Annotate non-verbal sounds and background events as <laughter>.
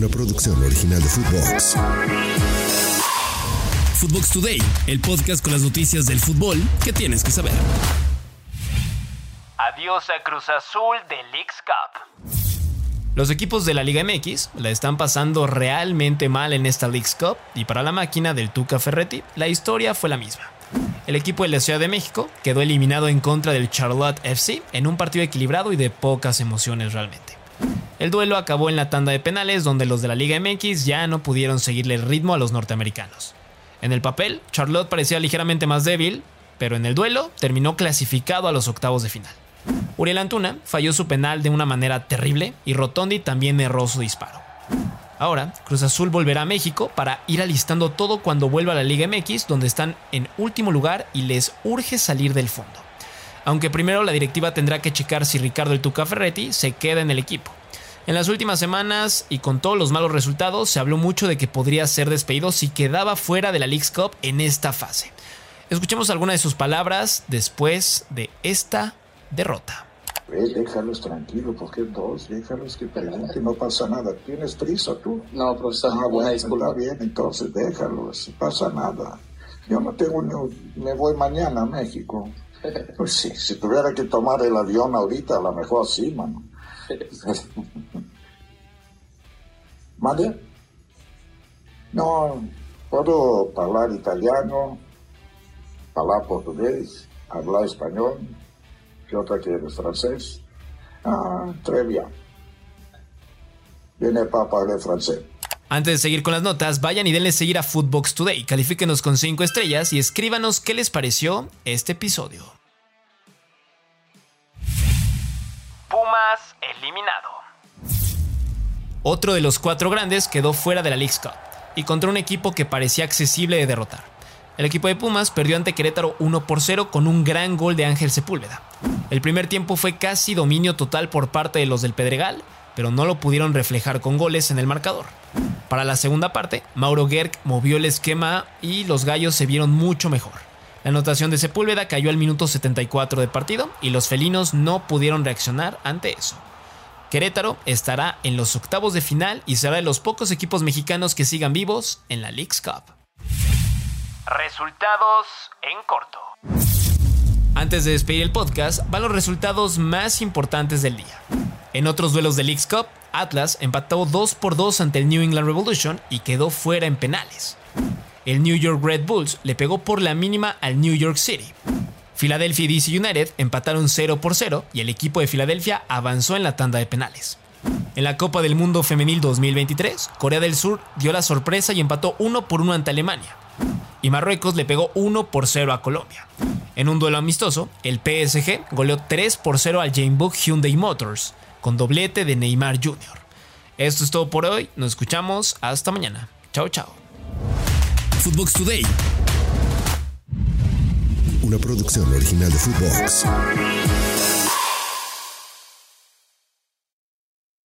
una producción original de Footbox. Footbox Today, el podcast con las noticias del fútbol que tienes que saber. Adiós a Cruz Azul de Leagues Cup. Los equipos de la Liga MX la están pasando realmente mal en esta Leagues Cup y para la máquina del Tuca Ferretti la historia fue la misma. El equipo de la Ciudad de México quedó eliminado en contra del Charlotte FC en un partido equilibrado y de pocas emociones realmente. El duelo acabó en la tanda de penales donde los de la Liga MX ya no pudieron seguirle el ritmo a los norteamericanos. En el papel, Charlotte parecía ligeramente más débil, pero en el duelo terminó clasificado a los octavos de final. Uriel Antuna falló su penal de una manera terrible y Rotondi también erró su disparo. Ahora, Cruz Azul volverá a México para ir alistando todo cuando vuelva a la Liga MX, donde están en último lugar y les urge salir del fondo. Aunque primero la directiva tendrá que checar si Ricardo el Tuca Ferretti se queda en el equipo. En las últimas semanas y con todos los malos resultados, se habló mucho de que podría ser despedido si quedaba fuera de la League's Cup en esta fase. Escuchemos algunas de sus palabras después de esta derrota. Eh, déjalos tranquilos, porque dos, déjalos que pregunten, no pasa nada. ¿Tienes prisa tú? No, profesor, Ah, bueno, disculpa. está bien, entonces déjalos, no pasa nada. Yo no tengo, ni- me voy mañana a México. Pues sí, si tuviera que tomar el avión ahorita, a lo mejor sí, mano. <laughs> ¿Vale? No, puedo hablar italiano, hablar portugués, hablar español. ¿Qué otra quieres? ¿Francés? Ah, très bien. Viene para hablar francés. Antes de seguir con las notas, vayan y denle seguir a Footbox Today, califíquenos con 5 estrellas y escríbanos qué les pareció este episodio. Pumas eliminado. Otro de los cuatro grandes quedó fuera de la League's Cup y contra un equipo que parecía accesible de derrotar. El equipo de Pumas perdió ante Querétaro 1 por 0 con un gran gol de Ángel Sepúlveda. El primer tiempo fue casi dominio total por parte de los del Pedregal, pero no lo pudieron reflejar con goles en el marcador. Para la segunda parte, Mauro Gerg movió el esquema y los gallos se vieron mucho mejor. La anotación de Sepúlveda cayó al minuto 74 de partido y los felinos no pudieron reaccionar ante eso. Querétaro estará en los octavos de final y será de los pocos equipos mexicanos que sigan vivos en la League's Cup. Resultados en corto. Antes de despedir el podcast, van los resultados más importantes del día. En otros duelos de League's Cup, Atlas empató 2 por 2 ante el New England Revolution y quedó fuera en penales. El New York Red Bulls le pegó por la mínima al New York City. Philadelphia y DC United empataron 0 por 0 y el equipo de Filadelfia avanzó en la tanda de penales. En la Copa del Mundo Femenil 2023, Corea del Sur dio la sorpresa y empató 1 por 1 ante Alemania. Y Marruecos le pegó 1 por 0 a Colombia. En un duelo amistoso, el PSG goleó 3 por 0 al Janebook Hyundai Motors, con doblete de Neymar Jr. Esto es todo por hoy, nos escuchamos hasta mañana. Chao, chao. Footbox Today. Una producción original de Footbox.